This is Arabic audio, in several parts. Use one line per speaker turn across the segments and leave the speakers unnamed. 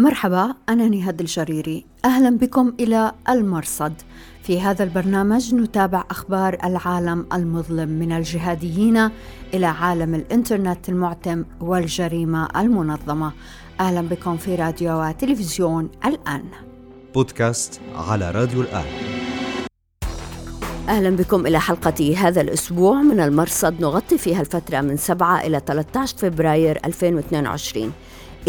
مرحبا أنا نهاد الجريري. أهلا بكم إلى المرصد. في هذا البرنامج نتابع أخبار العالم المظلم من الجهاديين إلى عالم الإنترنت المعتم والجريمة المنظمة. أهلا بكم في راديو وتلفزيون الآن.
بودكاست على راديو الآن.
أهلا بكم إلى حلقة هذا الأسبوع من المرصد. نغطي فيها الفترة من 7 إلى 13 فبراير 2022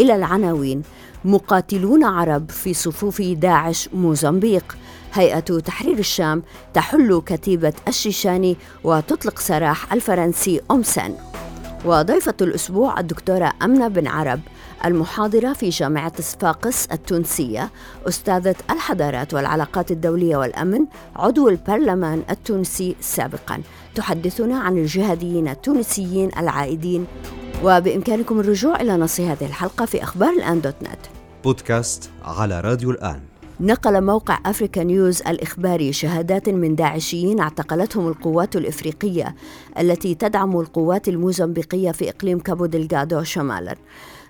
إلى العناوين. مقاتلون عرب في صفوف داعش موزمبيق. هيئة تحرير الشام تحل كتيبة الشيشاني وتطلق سراح الفرنسي أمسان وضيفة الأسبوع الدكتورة أمنة بن عرب المحاضرة في جامعة صفاقس التونسية. أستاذة الحضارات والعلاقات الدولية والأمن عضو البرلمان التونسي سابقا. تحدثنا عن الجهاديين التونسيين العائدين وبإمكانكم الرجوع إلى نص هذه الحلقة في أخبار الآن دوت نت.
بودكاست على راديو الآن.
نقل موقع أفريكا نيوز الإخباري شهادات من داعشيين اعتقلتهم القوات الإفريقية التي تدعم القوات الموزمبيقية في إقليم كابو دلغادو شمالا.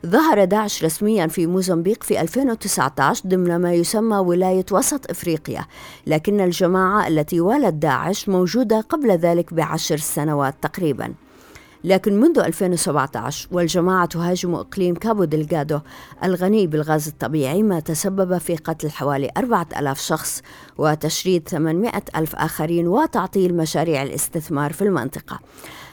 ظهر داعش رسميا في موزمبيق في 2019 ضمن ما يسمى ولاية وسط إفريقيا لكن الجماعة التي والت داعش موجودة قبل ذلك بعشر سنوات تقريباً. لكن منذ 2017 والجماعة تهاجم إقليم كابو دلغادو الغني بالغاز الطبيعي ما تسبب في قتل حوالي 4000 شخص وتشريد 800 ألف آخرين وتعطيل مشاريع الاستثمار في المنطقة.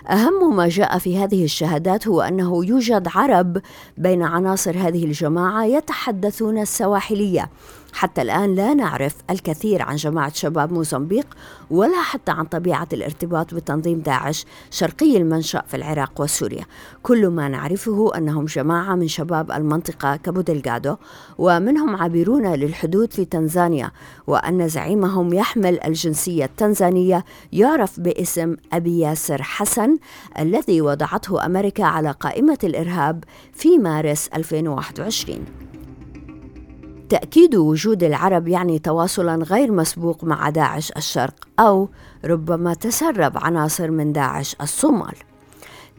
أهم ما جاء في هذه الشهادات هو أنه يوجد عرب بين عناصر هذه الجماعة يتحدثون السواحلية. حتى الآن لا نعرف الكثير عن جماعة شباب موزمبيق ولا حتى عن طبيعة الارتباط بتنظيم داعش شرقي المنشأ في العراق وسوريا. كل ما نعرفه أنهم جماعة من شباب المنطقة كابو دلغادو ومنهم عابرون للحدود في تنزانيا وأن زعيمهم يحمل الجنسية التنزانية يعرف باسم أبي ياسر حسن الذي وضعته أمريكا على قائمة الإرهاب في مارس 2021 تأكيد وجود العرب يعني تواصلا غير مسبوق مع داعش الشرق أو ربما تسرب عناصر من داعش الصومال.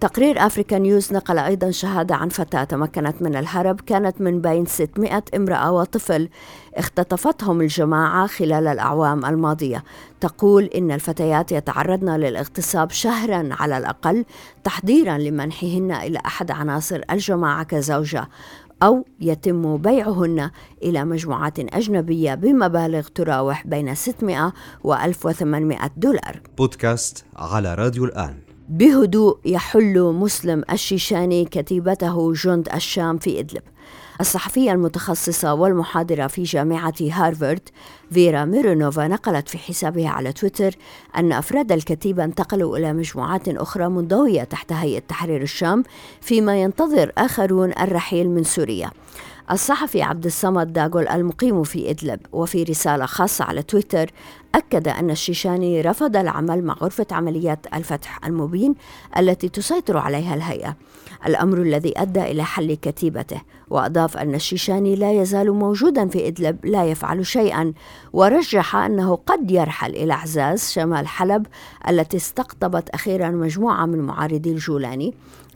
تقرير أفريكا نيوز نقل أيضا شهادة عن فتاة تمكنت من الهرب كانت من بين 600 امرأة وطفل اختطفتهم الجماعة خلال الأعوام الماضية. تقول إن الفتيات يتعرضن للاغتصاب شهرا على الأقل تحضيرا لمنحهن إلى أحد عناصر الجماعة كزوجة. أو يتم بيعهن إلى مجموعات أجنبية بمبالغ تراوح بين 600 و 1800 دولار.
بودكاست على راديو الآن.
بهدوء يحل مسلم الشيشاني كتيبته جند الشام في إدلب. الصحفية المتخصصة والمحاضرة في جامعة هارفارد فيرا ميرونوفا نقلت في حسابها على تويتر أن أفراد الكتيبة انتقلوا إلى مجموعات أخرى منضوية تحت هيئة تحرير الشام فيما ينتظر آخرون الرحيل من سوريا. الصحفي عبد الصمد داغول المقيم في إدلب وفي رسالة خاصة على تويتر أكد أن الشيشاني رفض العمل مع غرفة عمليات الفتح المبين التي تسيطر عليها الهيئة. الأمر الذي أدى إلى حل كتيبته وأضاف أن الشيشاني لا يزال موجودا في إدلب لا يفعل شيئا ورجح أنه قد يرحل إلى عزاز شمال حلب التي استقطبت أخيرا مجموعة من معارضي الجولاني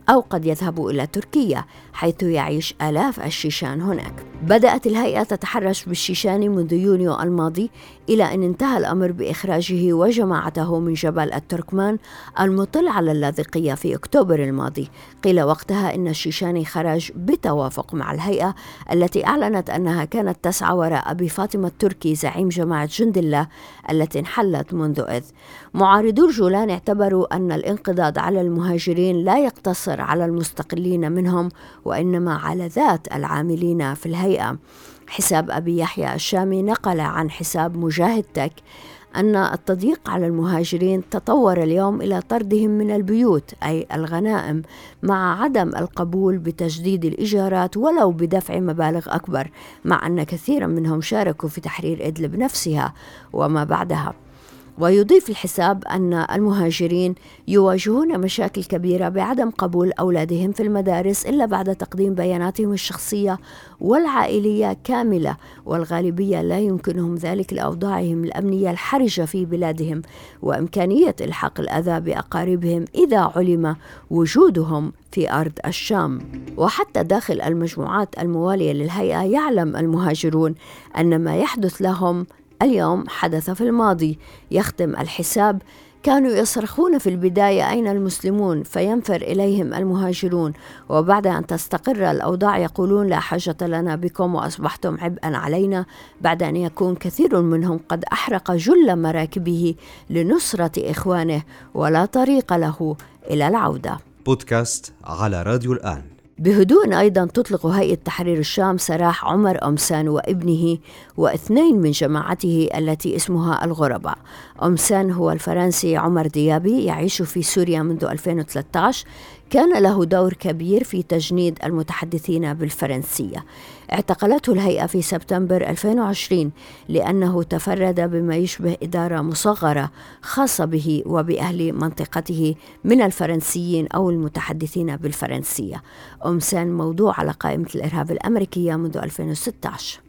أو قد يذهب إلى تركيا. حيث يعيش آلاف الشيشان هناك. بدأت الهيئة تتحرش بالشيشان منذ يونيو الماضي إلى أن انتهى الأمر بإخراجه وجماعته من جبل التركمان المطل على اللاذقية في أكتوبر الماضي. قيل وقتها إن الشيشاني خرج بتوافق مع الهيئة التي أعلنت أنها كانت تسعى وراء أبي فاطمة التركي زعيم جماعة جند الله التي انحلت منذ إذ. معارضو الجولان اعتبروا أن الانقضاض على المهاجرين لا يقتصر على المستقلين منهم وإنما على ذات العاملين في الهيئة. حساب أبي يحيى الشامي نقل عن حساب مجاهد تك أن التضييق على المهاجرين تطور اليوم إلى طردهم من البيوت أي الغنائم مع عدم القبول بتجديد الإيجارات ولو بدفع مبالغ أكبر مع أن كثيرا منهم شاركوا في تحرير إدلب نفسها وما بعدها. ويضيف الحساب أن المهاجرين يواجهون مشاكل كبيرة بعدم قبول أولادهم في المدارس إلا بعد تقديم بياناتهم الشخصية والعائلية كاملة والغالبية لا يمكنهم ذلك لأوضاعهم الأمنية الحرجة في بلادهم وإمكانية إلحاق الأذى بأقاربهم إذا علم وجودهم في أرض الشام. وحتى داخل المجموعات الموالية للهيئة يعلم المهاجرون أن ما يحدث لهم اليوم حدث في الماضي. يختم الحساب. كانوا يصرخون في البداية أين المسلمون فينفر إليهم المهاجرون. وبعد أن تستقر الأوضاع يقولون لا حاجة لنا بكم وأصبحتم عبئا علينا. بعد أن يكون كثير منهم قد أحرق جل مراكبه لنصرة إخوانه. ولا طريق له إلى العودة.
بودكاست على راديو الآن.
بهدوء أيضا تطلق هيئة تحرير الشام سراح عمر أمسان وابنه واثنين من جماعته التي اسمها الغرباء. أمسان هو الفرنسي عمر ديابي يعيش في سوريا منذ 2013 كان له دور كبير في تجنيد المتحدثين بالفرنسية. اعتقلته الهيئة في سبتمبر 2020 لأنه تفرد بما يشبه إدارة مصغرة خاصة به وبأهل منطقته من الفرنسيين أو المتحدثين بالفرنسية. أمسان موضوع على قائمة الإرهاب الأمريكية منذ 2016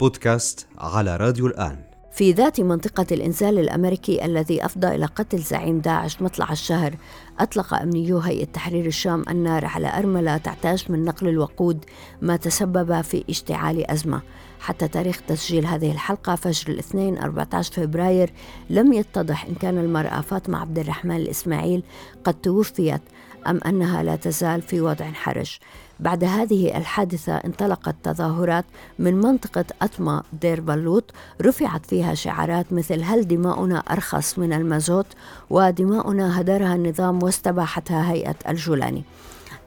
بودكاست على راديو الآن.
في ذات منطقة الإنزال الأمريكي الذي أفضى إلى قتل زعيم داعش مطلع الشهر أطلق أمنيو هيئة تحرير الشام النار على أرملة تعتاج من نقل الوقود ما تسبب في اشتعال أزمة. حتى تاريخ تسجيل هذه الحلقة فجر الاثنين 14 فبراير لم يتضح إن كان المرأة فاطمة عبد الرحمن الإسماعيل قد توفيت أم أنها لا تزال في وضع حرج. بعد هذه الحادثة انطلقت تظاهرات من منطقة أطمة دير بلوط رفعت فيها شعارات مثل هل دماؤنا أرخص من المازوت؟ ودماؤنا هدرها النظام واستباحتها هيئة الجولاني.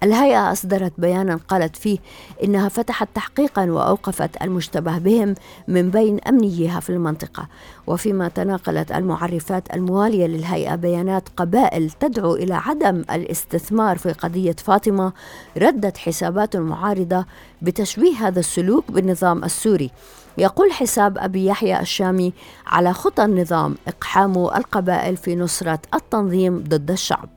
الهيئة أصدرت بيانا قالت فيه إنها فتحت تحقيقا وأوقفت المشتبه بهم من بين أمنيها في المنطقة. وفيما تناقلت المعرفات الموالية للهيئة بيانات قبائل تدعو إلى عدم الاستثمار في قضية فاطمة ردت حسابات معارضة بتشبيه هذا السلوك بالنظام السوري. يقول حساب أبي يحيى الشامي على خطى النظام إقحام القبائل في نصرة التنظيم ضد الشعب.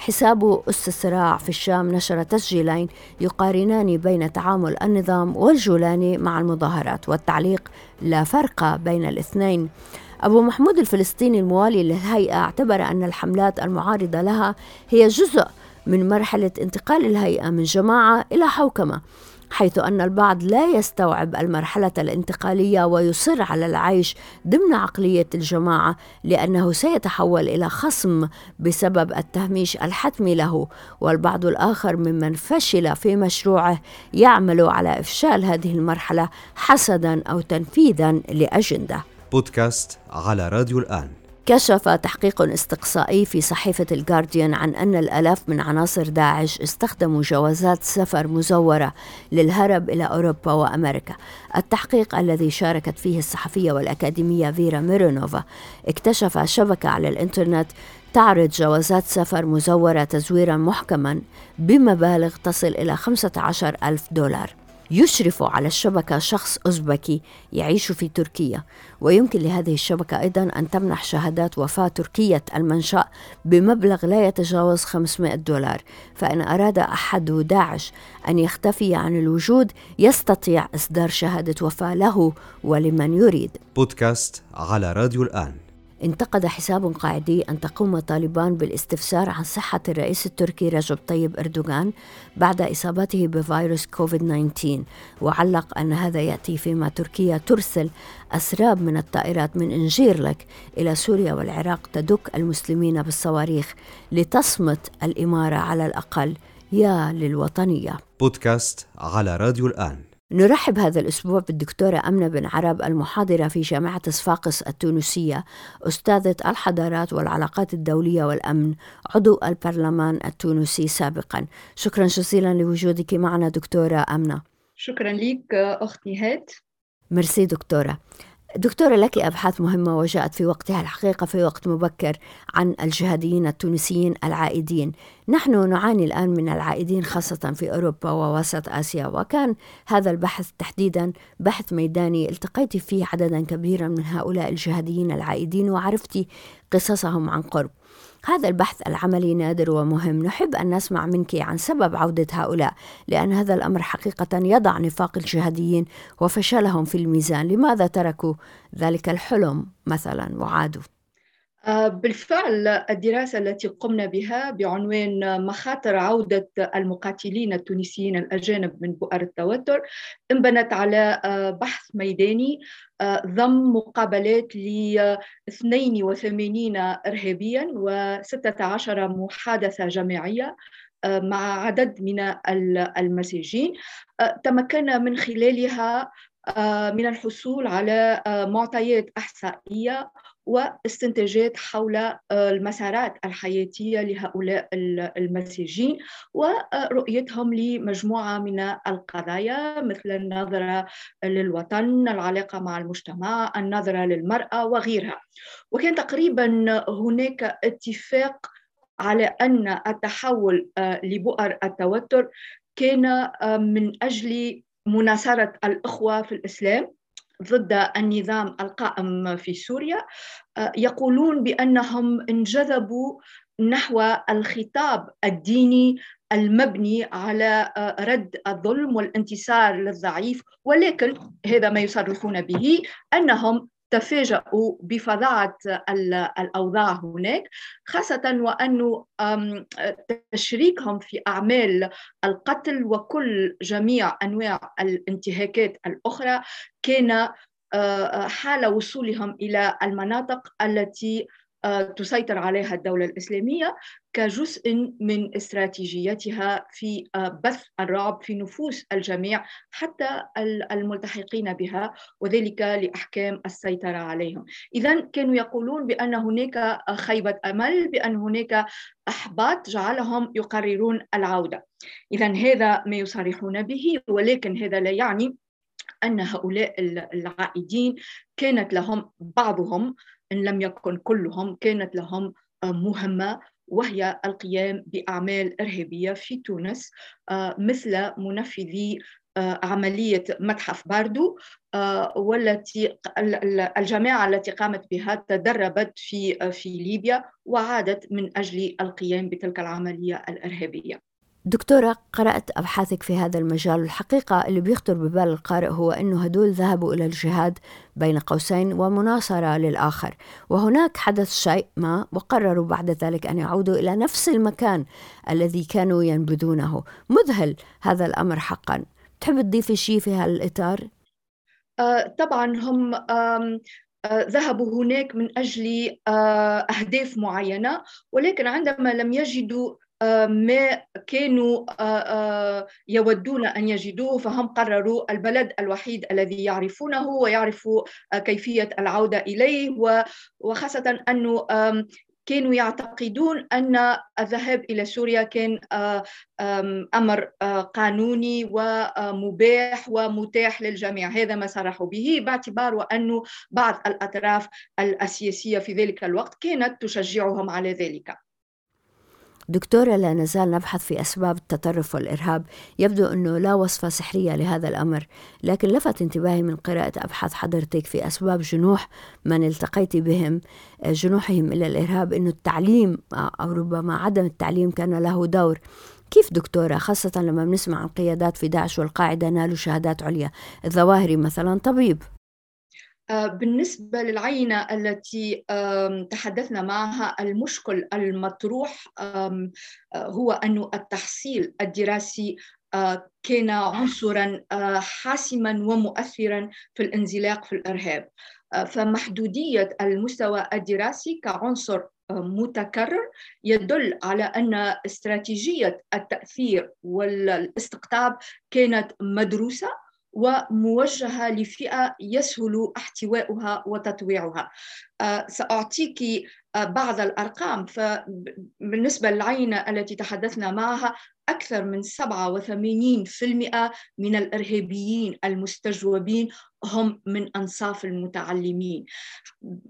حساب الصراع في الشام نشر تسجيلين يقارنان بين تعامل النظام والجولاني مع المظاهرات والتعليق لا فرق بين الاثنين. أبو محمود الفلسطيني الموالي للهيئة اعتبر أن الحملات المعارضة لها هي جزء من مرحلة انتقال الهيئة من جماعة إلى حوكمة حيث أن البعض لا يستوعب المرحلة الانتقالية ويصر على العيش ضمن عقلية الجماعة لأنه سيتحول إلى خصم بسبب التهميش الحتمي له. والبعض الآخر ممن فشل في مشروعه يعمل على إفشال هذه المرحلة حسدا أو تنفيذا لأجندة.
بودكاست على راديو الآن.
كشف تحقيق استقصائي في صحيفة الجارديان عن أن الآلاف من عناصر داعش استخدموا جوازات سفر مزورة للهرب إلى أوروبا وأمريكا. التحقيق الذي شاركت فيه الصحفية والأكاديمية فيرا ميرونوفا اكتشف شبكة على الإنترنت تعرض جوازات سفر مزورة تزويرا محكما بمبالغ تصل إلى 15 ألف دولار. يشرف على الشبكة شخص أوزبكي يعيش في تركيا. ويمكن لهذه الشبكة أيضا أن تمنح شهادات وفاة تركية المنشأ بمبلغ لا يتجاوز 500 دولار. فإن أراد أحد داعش أن يختفي عن الوجود يستطيع إصدار شهادة وفاة له ولمن يريد.
بودكاست على راديو الآن.
انتقد حساب قاعدي أن تقوم طالبان بالاستفسار عن صحة الرئيس التركي رجب طيب أردوغان بعد إصابته بفيروس كوفيد 19 وعلق أن هذا يأتي فيما تركيا ترسل أسراب من الطائرات من إنجيرلك إلى سوريا والعراق تدك المسلمين بالصواريخ لتصمت الإمارة على الأقل. يا للوطنية.
بودكاست على راديو الآن.
نرحب هذا الأسبوع بالدكتورة أمنة بن عرب المحاضرة في جامعة صفاقس التونسية أستاذة الحضارات والعلاقات الدولية والأمن عضو البرلمان التونسي سابقا. شكرا جزيلا لوجودك معنا دكتورة أمنة.
شكرا لك أختي هات.
ميرسي دكتورة. دكتورة لك أبحاث مهمة وجاءت في وقتها الحقيقة في وقت مبكر عن الجهاديين التونسيين العائدين. نحن نعاني الآن من العائدين خاصة في أوروبا ووسط آسيا وكان هذا البحث تحديدا بحث ميداني. التقيت فيه عددا كبيرا من هؤلاء الجهاديين العائدين وعرفت قصصهم عن قرب. هذا البحث العملي نادر ومهم. نحب أن نسمع منك عن سبب عودة هؤلاء لأن هذا الأمر حقيقة يضع نفاق الجهاديين وفشلهم في الميزان. لماذا تركوا ذلك الحلم مثلا؟ وعادوا.
بالفعل الدراسة التي قمنا بها بعنوان مخاطر عودة المقاتلين التونسيين الأجانب من بؤر التوتر انبنت على آه، بحث ميداني آه، ضم مقابلات ل 82 إرهابيا و16 محادثة جماعية مع عدد من المساجين تمكنا من خلالها من الحصول على معطيات إحصائية واستنتاجات حول آه، المسارات الحياتية لهؤلاء المسيجين ورؤيتهم لمجموعة من القضايا مثل النظرة للوطن العلاقة مع المجتمع النظرة للمرأة وغيرها. وكان تقريبا هناك اتفاق على أن التحول آه، لبؤر التوتر كان آه، من أجل مناصرة الأخوة في الإسلام. ضد النظام القائم في سوريا آه، يقولون بأنهم انجذبوا نحو الخطاب الديني المبني على آه، رد الظلم والانتصار للضعيف. ولكن هذا ما يصرحون به أنهم تفاجؤوا بفظاعة الأوضاع هناك خاصة وأن تشريكهم في أعمال القتل وكل جميع أنواع الانتهاكات الأخرى كان حال وصولهم إلى المناطق التي تسيطر عليها الدولة الإسلامية كجزء من استراتيجيتها في بث الرعب في نفوس الجميع حتى الملتحقين بها وذلك لأحكام السيطرة عليهم. إذا كانوا يقولون بأن هناك خيبة أمل بأن هناك أحباط جعلهم يقررون العودة. إذا هذا ما يصرحون به ولكن هذا لا يعني أن هؤلاء العائدين كانت لهم بعضهم إن لم يكن كلهم كانت لهم آه، مهمة وهي القيام بأعمال إرهابية في تونس آه، مثل منفذي آه، عملية متحف باردو والتي الجماعة التي قامت بها تدربت في في ليبيا وعادت من أجل القيام بتلك العملية الإرهابية.
دكتورة قرأت أبحاثك في هذا المجال الحقيقة اللي بيخطر ببال القارئ هو أنه هدول ذهبوا إلى الجهاد بين قوسين ومناصرة للآخر. وهناك حدث شيء ما وقرروا بعد ذلك أن يعودوا إلى نفس المكان الذي كانوا ينبذونه. مذهل هذا الأمر حقا. تحب تضيفي شيء في هالإطار؟
آه طبعا هم آه ذهبوا هناك من أجل آه، أهداف معينة ولكن عندما لم يجدوا ما كانوا آه، آه، يودون أن يجدوه فهم قرروا البلد الوحيد الذي يعرفونه ويعرفوا آه، كيفية العودة إليه وخاصة أنه كانوا يعتقدون أن الذهاب إلى سوريا كان أمر قانوني ومباح ومتاح للجميع. هذا ما صرحوا به باعتبار أنه بعض الأطراف السياسيه في ذلك الوقت كانت تشجعهم على ذلك.
دكتورة لا نزال نبحث في أسباب التطرف والإرهاب. يبدو أنه لا وصفة سحرية لهذا الأمر لكن لفت انتباهي من قراءة أبحاث حضرتك في أسباب جنوح من التقيت بهم جنوحهم إلى الإرهاب أنه التعليم أو ربما عدم التعليم كان له دور. كيف دكتورة؟ خاصة لما بنسمع عن قيادات في داعش والقاعدة نالوا شهادات عليا. الظواهري مثلا طبيب.
آه، بالنسبة للعينة التي تحدثنا معها المشكل المطروح آه، هو أن التحصيل الدراسي آه، كان عنصرا حاسما ومؤثرا في الانزلاق في الإرهاب. فمحدودية المستوى الدراسي كعنصر متكرر يدل على أن استراتيجية التأثير والاستقطاب كانت مدروسة. وموجهة لفئة يسهل احتوائها وتطويعها. آه، سأعطيك آه، بعض الأرقام. فبالنسبة للعينة التي تحدثنا معها أكثر من 87% من الإرهابيين المستجوبين هم من أنصاف المتعلمين.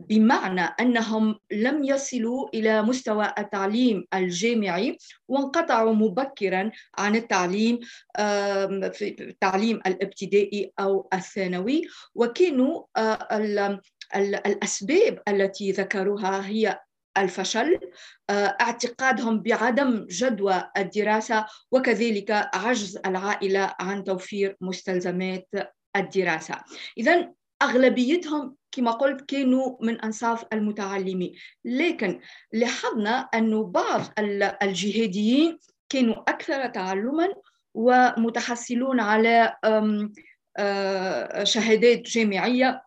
بمعنى أنهم لم يصلوا إلى مستوى التعليم الجامعي وانقطعوا مبكرا عن التعليم في التعليم الابتدائي أو الثانوي وكانوا آه، الأسباب التي ذكروها هي الفشل آه، اعتقادهم بعدم جدوى الدراسة وكذلك عجز العائلة عن توفير مستلزمات الدراسة. إذا أغلبيتهم كما قلت كانوا من أنصاف المتعلمين. لكن لاحظنا أن بعض الجهاديين كانوا أكثر تعلما ومتحصلون على آه، شهادات جامعية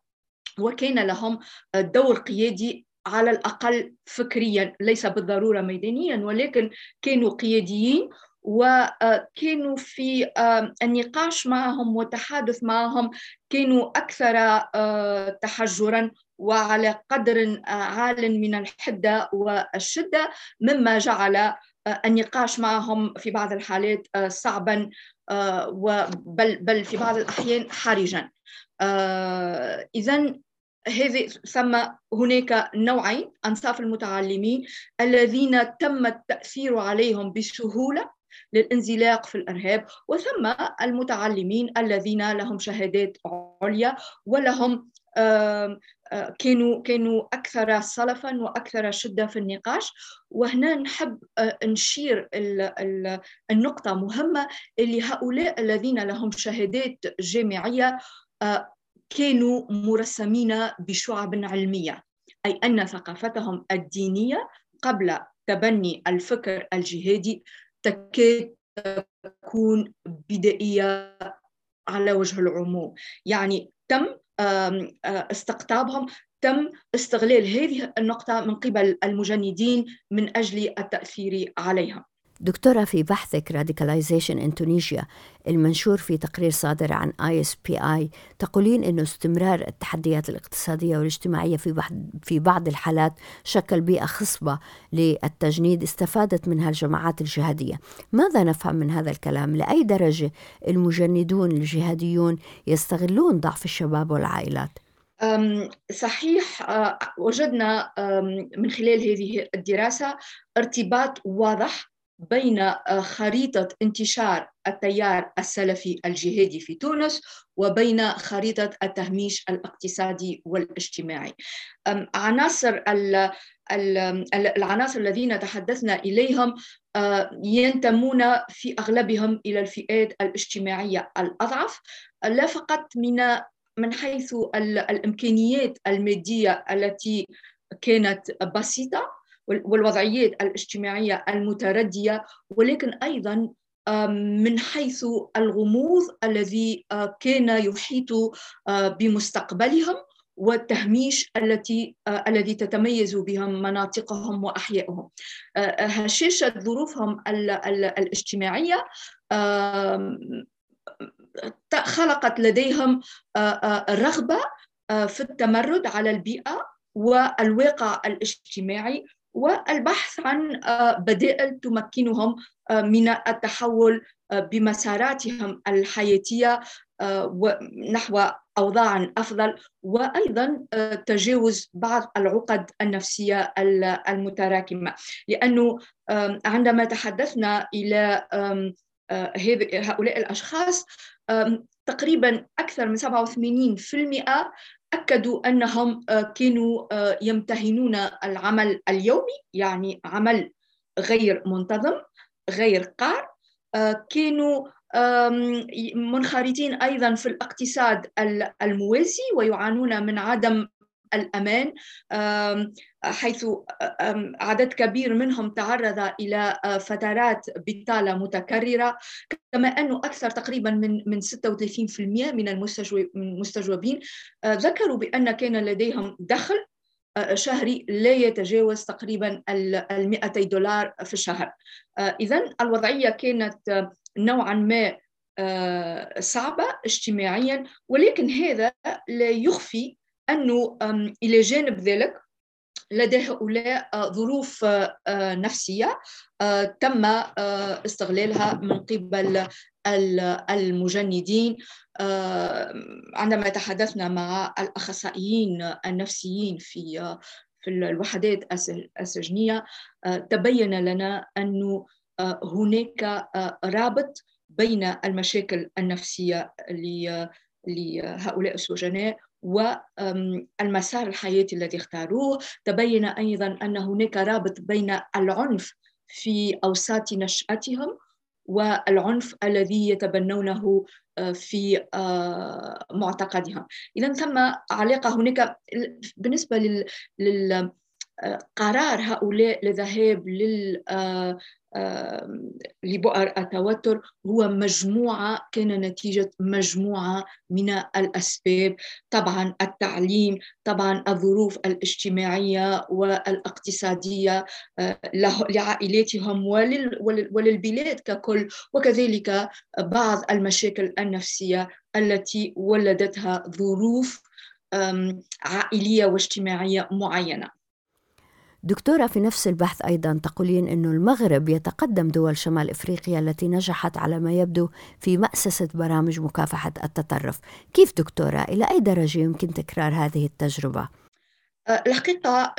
وكان لهم دور قيادي على الأقل فكريا ليس بالضرورة ميدانيا ولكن كانوا قياديين وكانوا في النقاش معهم والتحادث معهم كانوا أكثر تحجرا وعلى قدر عال من الحدة والشدة مما جعل النقاش معهم في بعض الحالات صعبا بل بل في بعض الأحيان حرجا. إذا هذه ثم هناك نوعين أنصاف المتعلمين الذين تم التأثير عليهم بسهولة للانزلاق في الأرهاب وثم المتعلمين الذين لهم شهادات عليا ولهم كانوا كانوا أكثر صلفا وأكثر شدة في النقاش. وهنا نحب نشير النقطة مهمة اللي هؤلاء الذين لهم شهادات جامعية كانوا مرسمين بشعب علمية أي أن ثقافتهم الدينية قبل تبني الفكر الجهادي تكاد تكون بدائية على وجه العموم. يعني تم استقطابهم تم استغلال هذه النقطة من قبل المجندين من أجل التأثير عليها
دكتورة في بحثك Radicalization in Tunisia المنشور في تقرير صادر عن ISPI تقولين أنه استمرار التحديات الاقتصادية والاجتماعية في في بعض الحالات شكل بيئة خصبة للتجنيد استفادت منها الجماعات الجهادية ماذا نفهم من هذا الكلام؟ لأي درجة المجندون الجهاديون يستغلون ضعف الشباب والعائلات؟
صحيح وجدنا من خلال هذه الدراسة ارتباط واضح بين آه، خريطة انتشار التيار السلفي الجهادي في تونس وبين خريطة التهميش الاقتصادي والاجتماعي. عناصر العناصر الذين تحدثنا إليهم آه، ينتمون في أغلبهم إلى الفئات الاجتماعية الأضعف لا فقط من من حيث الإمكانيات المادية التي كانت بسيطة والوضعيات الاجتماعية المتردية ولكن أيضا من حيث الغموض الذي كان يحيط بمستقبلهم والتهميش التي الذي تتميز بهم مناطقهم وأحيائهم. هشاشة ظروفهم الاجتماعية خلقت لديهم رغبة في التمرد على البيئة والواقع الاجتماعي والبحث عن آه، بدائل تمكنهم آه، من التحول آه، بمساراتهم الحياتية نحو أوضاع أفضل. وأيضا تجاوز بعض العقد النفسية المتراكمة. لأنه عندما تحدثنا إلى هؤلاء الأشخاص تقريبا أكثر من 87% أكدوا أنهم آه، كانوا آه، يمتهنون العمل اليومي يعني عمل غير منتظم غير قار آه، كانوا منخرطين أيضا في الاقتصاد الموازي ويعانون من عدم الأمان حيث عدد كبير منهم تعرض إلى فترات بطالة متكررة كما أنه أكثر تقريبا من من 36% من المستجوبين ذكروا بأن كان لديهم دخل شهري لا يتجاوز تقريبا ال 200 دولار في الشهر. إذا الوضعية كانت نوعا ما صعبة اجتماعيا ولكن هذا لا يخفي أنه إلى جانب ذلك لدى هؤلاء ظروف نفسية تم استغلالها من قبل المجندين. عندما تحدثنا مع الأخصائيين النفسيين في في الوحدات السجنية تبين لنا أنه هناك رابط بين المشاكل النفسية لهؤلاء السجناء والمسار الحياتي الذي اختاروه. تبين أيضا أن هناك رابط بين العنف في أوساط نشأتهم والعنف الذي يتبنونه آه، في آه، معتقدهم. إذا ثم علاقة هناك بالنسبة لل قرار هؤلاء للذهاب لل لبؤر التوتر هو مجموعة كان نتيجة مجموعة من الأسباب. طبعا التعليم طبعا الظروف الاجتماعية والاقتصادية آه، لعائلاتهم وللبلاد ككل. وكذلك بعض المشاكل النفسية التي ولدتها ظروف عائلية واجتماعية معينة.
دكتورة في نفس البحث أيضا تقولين أنه المغرب يتقدم دول شمال إفريقيا التي نجحت على ما يبدو في مأسسة برامج مكافحة التطرف كيف دكتورة إلى أي درجة يمكن تكرار هذه التجربة؟
أه، الحقيقة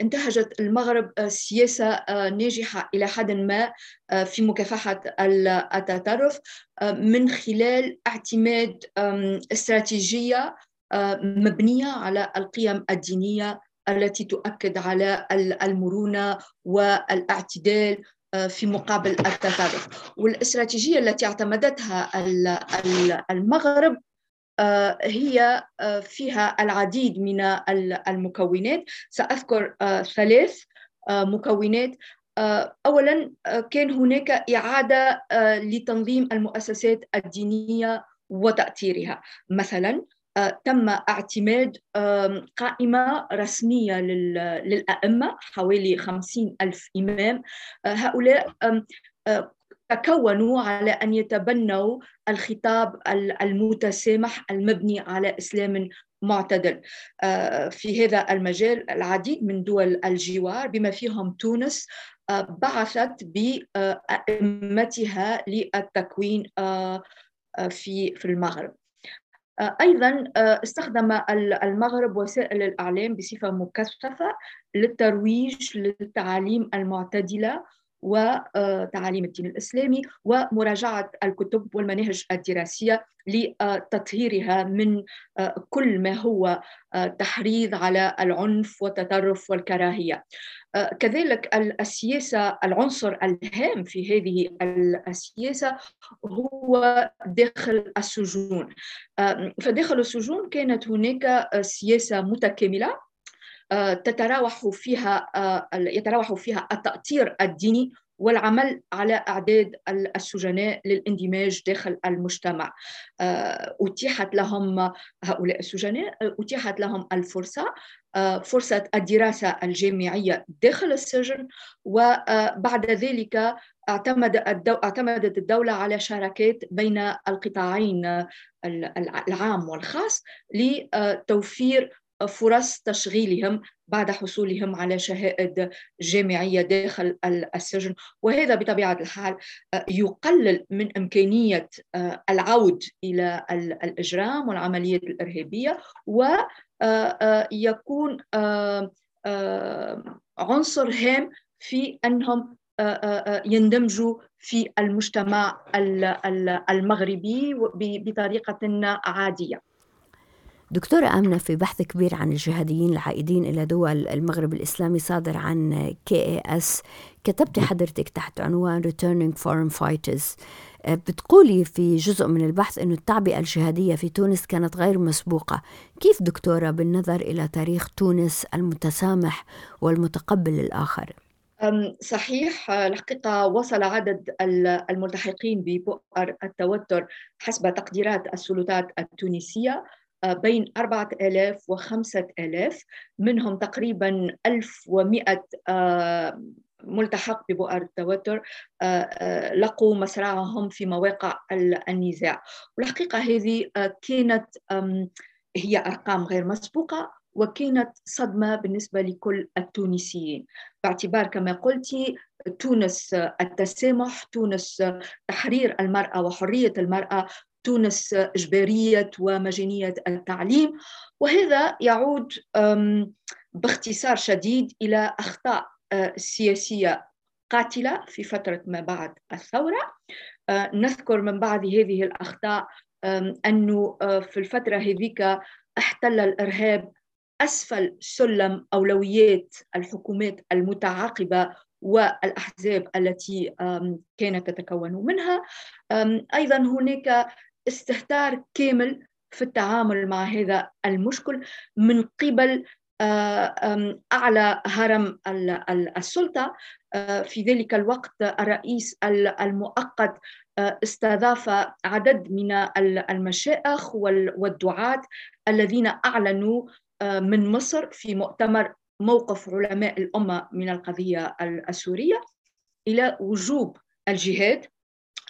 انتهجت المغرب سياسة أه، ناجحة إلى حد ما أه، في مكافحة التطرف من خلال اعتماد استراتيجية مبنية على القيم الدينية التي تؤكد على المرونة والاعتدال آه، في مقابل التطرف والاستراتيجية التي اعتمدتها المغرب آه، هي آه، فيها العديد من المكونات. سأذكر ثلاث مكونات. اولا كان هناك إعادة لتنظيم المؤسسات الدينية وتأثيرها. مثلا تم اعتماد قائمة رسمية للأئمة حوالي خمسين ألف إمام. هؤلاء تكونوا على أن يتبنوا الخطاب المتسامح المبني على إسلام معتدل. في هذا المجال العديد من دول الجوار بما فيهم تونس بعثت بأئمتها للتكوين في في المغرب. أيضا آه، استخدم المغرب وسائل الإعلام بصفة مكثفة للترويج للتعاليم المعتدلة. وتعاليم الدين الإسلامي ومراجعة الكتب والمناهج الدراسية لتطهيرها من كل ما هو تحريض على العنف والتطرف والكراهية. آه، كذلك السياسة العنصر الهام في هذه السياسة هو داخل السجون. فداخل السجون كانت هناك سياسة متكاملة تتراوح فيها يتراوح فيها التأطير الديني والعمل على أعداد السجناء للاندماج داخل المجتمع أتيحت لهم هؤلاء السجناء أتيحت لهم الفرصة فرصة الدراسة الجامعية داخل السجن وبعد ذلك اعتمد. اعتمدت الدولة على شراكات بين القطاعين العام والخاص لتوفير فرص تشغيلهم بعد حصولهم على شهائد جامعية داخل السجن. وهذا بطبيعة الحال آه، يقلل من إمكانية آه، العود إلى الإجرام والعمليات الإرهابية ويكون آه، عنصر هام في أنهم يندمجوا في المجتمع المغربي بطريقة عادية.
دكتورة آمنة في بحث كبير عن الجهاديين العائدين إلى دول المغرب الإسلامي صادر عن KAS كتبتي حضرتك تحت عنوان Returning Foreign Fighters. آه، بتقولي في جزء من البحث أن التعبئة الجهادية في تونس كانت غير مسبوقة. كيف دكتورة بالنظر إلى تاريخ تونس المتسامح والمتقبل للآخر؟
صحيح الحقيقة وصل عدد الملتحقين ببؤر التوتر حسب تقديرات السلطات التونسية. بين 4000 و 5000 منهم تقريبا 1100 آه، ملتحق ببؤر التوتر آه، لقوا مسرعهم في مواقع النزاع. والحقيقة هذه كانت هي أرقام غير مسبوقة وكانت صدمة بالنسبة لكل التونسيين. باعتبار كما قلت تونس التسامح تونس تحرير المرأة وحرية المرأة تونس إجبارية ومجانية التعليم وهذا يعود باختصار شديد إلى أخطاء سياسية قاتلة في فترة ما بعد الثورة. نذكر من بعض هذه الأخطاء أنه في الفترة هذيك احتل الإرهاب أسفل سلم أولويات الحكومات المتعاقبة والأحزاب التي كانت تتكون منها. أيضا هناك استهتار كامل في التعامل مع هذا المشكل من قبل آه، أعلى هرم السلطة. آه، في ذلك الوقت الرئيس المؤقت آه، استضاف عدد من المشائخ والدعاة الذين أعلنوا من مصر في مؤتمر موقف علماء الأمة من القضية السورية إلى وجوب الجهاد.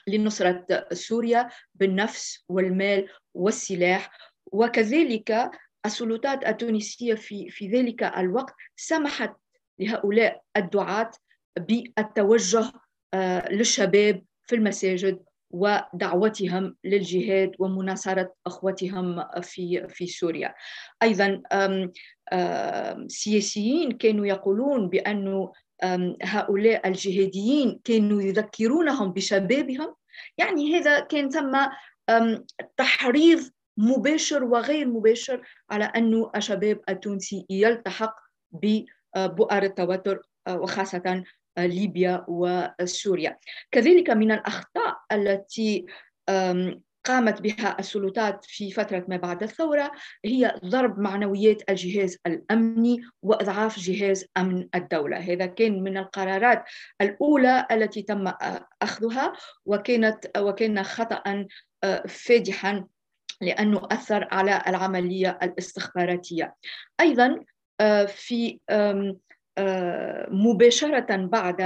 لنصرة سوريا بالنفس والمال والسلاح وكذلك السلطات التونسية في, في ذلك الوقت سمحت لهؤلاء الدعاة بالتوجه آه، للشباب في المساجد ودعوتهم للجهاد ومناصرة أخوتهم في في سوريا. أيضا سياسيين كانوا يقولون بأن هؤلاء الجهاديين كانوا يذكرونهم بشبابهم يعني هذا كان ثم تحريض مباشر وغير مباشر على أن الشباب التونسي يلتحق ببؤر التوتر وخاصة ليبيا وسوريا. كذلك من الأخطاء التي قامت بها السلطات في فترة ما بعد الثورة هي ضرب معنويات الجهاز الأمني وإضعاف جهاز أمن الدولة. هذا كان من القرارات الأولى التي تم أخذها وكانت وكان خطأ فادحا لأنه أثر على العملية الاستخباراتية. أيضا في مباشرة بعد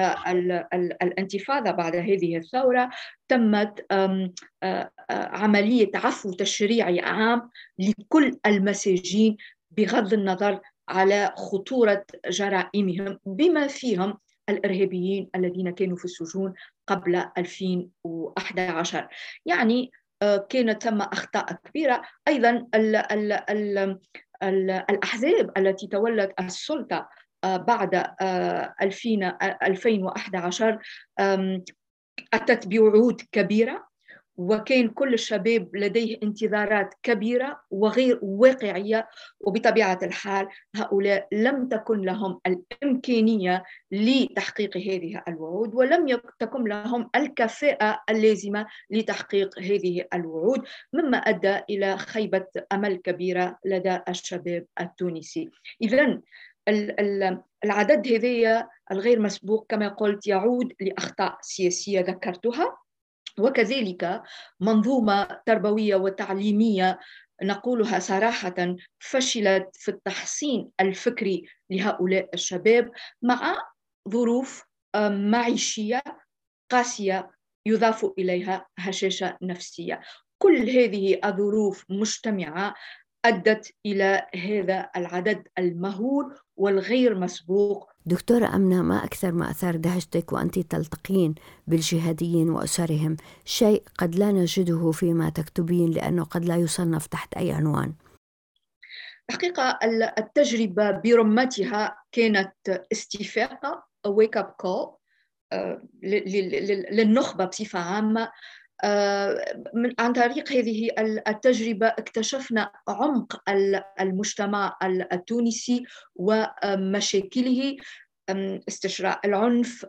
الانتفاضة بعد هذه الثورة تمت عملية عفو تشريعي عام لكل المساجين بغض النظر على خطورة جرائمهم بما فيهم الإرهابيين الذين كانوا في السجون قبل 2011 يعني كانت ثم أخطاء كبيرة. أيضا ال ال ال الأحزاب التي تولت السلطة بعد 2011 أتت بوعود كبيرة وكان كل الشباب لديه انتظارات كبيرة وغير واقعية وبطبيعة الحال هؤلاء لم تكن لهم الإمكانية لتحقيق هذه الوعود ولم تكن لهم الكفاءة اللازمة لتحقيق هذه الوعود مما أدى إلى خيبة أمل كبيرة لدى الشباب التونسي. إذا العدد هذه الغير مسبوق كما قلت يعود لأخطاء سياسية ذكرتها وكذلك منظومة تربوية وتعليمية نقولها صراحة فشلت في التحصين الفكري لهؤلاء الشباب مع ظروف معيشية قاسية يضاف إليها هشاشة نفسية. كل هذه الظروف مجتمعة أدت إلى هذا العدد المهول والغير مسبوق.
دكتورة أمنة ما أكثر ما أثار دهشتك وأنت تلتقين بالجهاديين وأسرهم؟ شيء قد لا نجده فيما تكتبين لأنه قد لا يصنف تحت أي عنوان.
الحقيقة التجربة برمتها كانت استفاقة wake up call آه، للنخبة بصفة عامة. من عن طريق هذه التجربة اكتشفنا عمق المجتمع التونسي ومشاكله استشراء العنف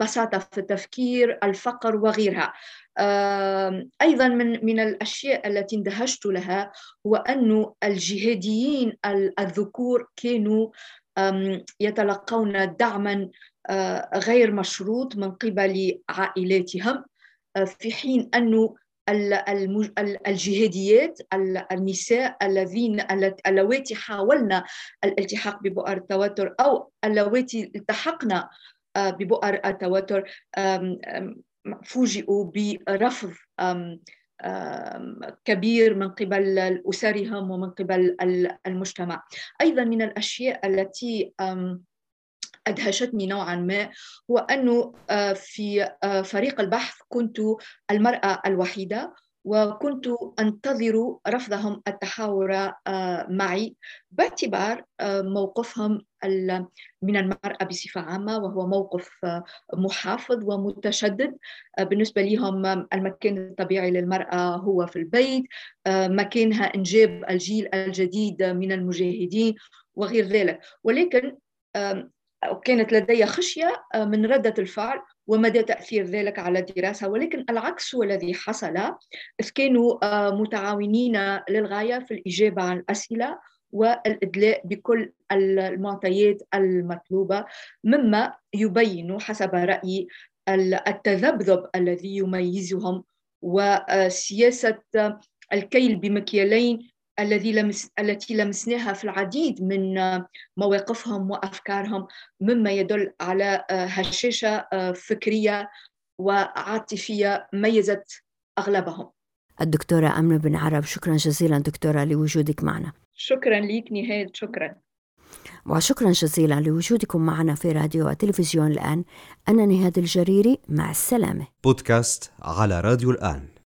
بساطة في التفكير الفقر وغيرها. أيضا من من الأشياء التي اندهشت لها هو أن الجهاديين الذكور كانوا يتلقون دعما غير مشروط من قبل عائلاتهم. في حين أنه الجهاديات النساء الذين اللواتي حاولنا الالتحاق ببؤر التوتر أو اللواتي التحقنا آه، ببؤر التوتر فوجئوا برفض كبير من قبل أسرهم ومن قبل المجتمع. أيضا من الأشياء التي أدهشتني نوعا ما هو أنه في فريق البحث كنت المرأة الوحيدة وكنت أنتظر رفضهم التحاور آه، معي باعتبار آه، موقفهم من المرأة بصفة عامة وهو موقف آه، محافظ ومتشدد. بالنسبة لهم المكان الطبيعي للمرأة هو في البيت مكانها إنجاب الجيل الجديد من المجاهدين وغير ذلك. ولكن كانت لدي خشية من ردة الفعل ومدى تأثير ذلك على الدراسة. ولكن العكس هو الذي حصل. إذ كانوا آه، متعاونين للغاية في الإجابة عن الأسئلة والإدلاء بكل المعطيات المطلوبة. مما يبين حسب رأيي التذبذب الذي يميزهم. وسياسة الكيل بمكيالين الذي لمس التي لمسناها في العديد من مواقفهم وأفكارهم مما يدل على هشاشة فكرية وعاطفية ميزت أغلبهم.
الدكتورة أمنة بن عرب شكرا جزيلا دكتورة لوجودك معنا.
شكرا لك نهاد شكرا.
وشكرا جزيلا لوجودكم معنا في راديو وتلفزيون الآن أنا نهاد الجريري مع السلامة
بودكاست على راديو الآن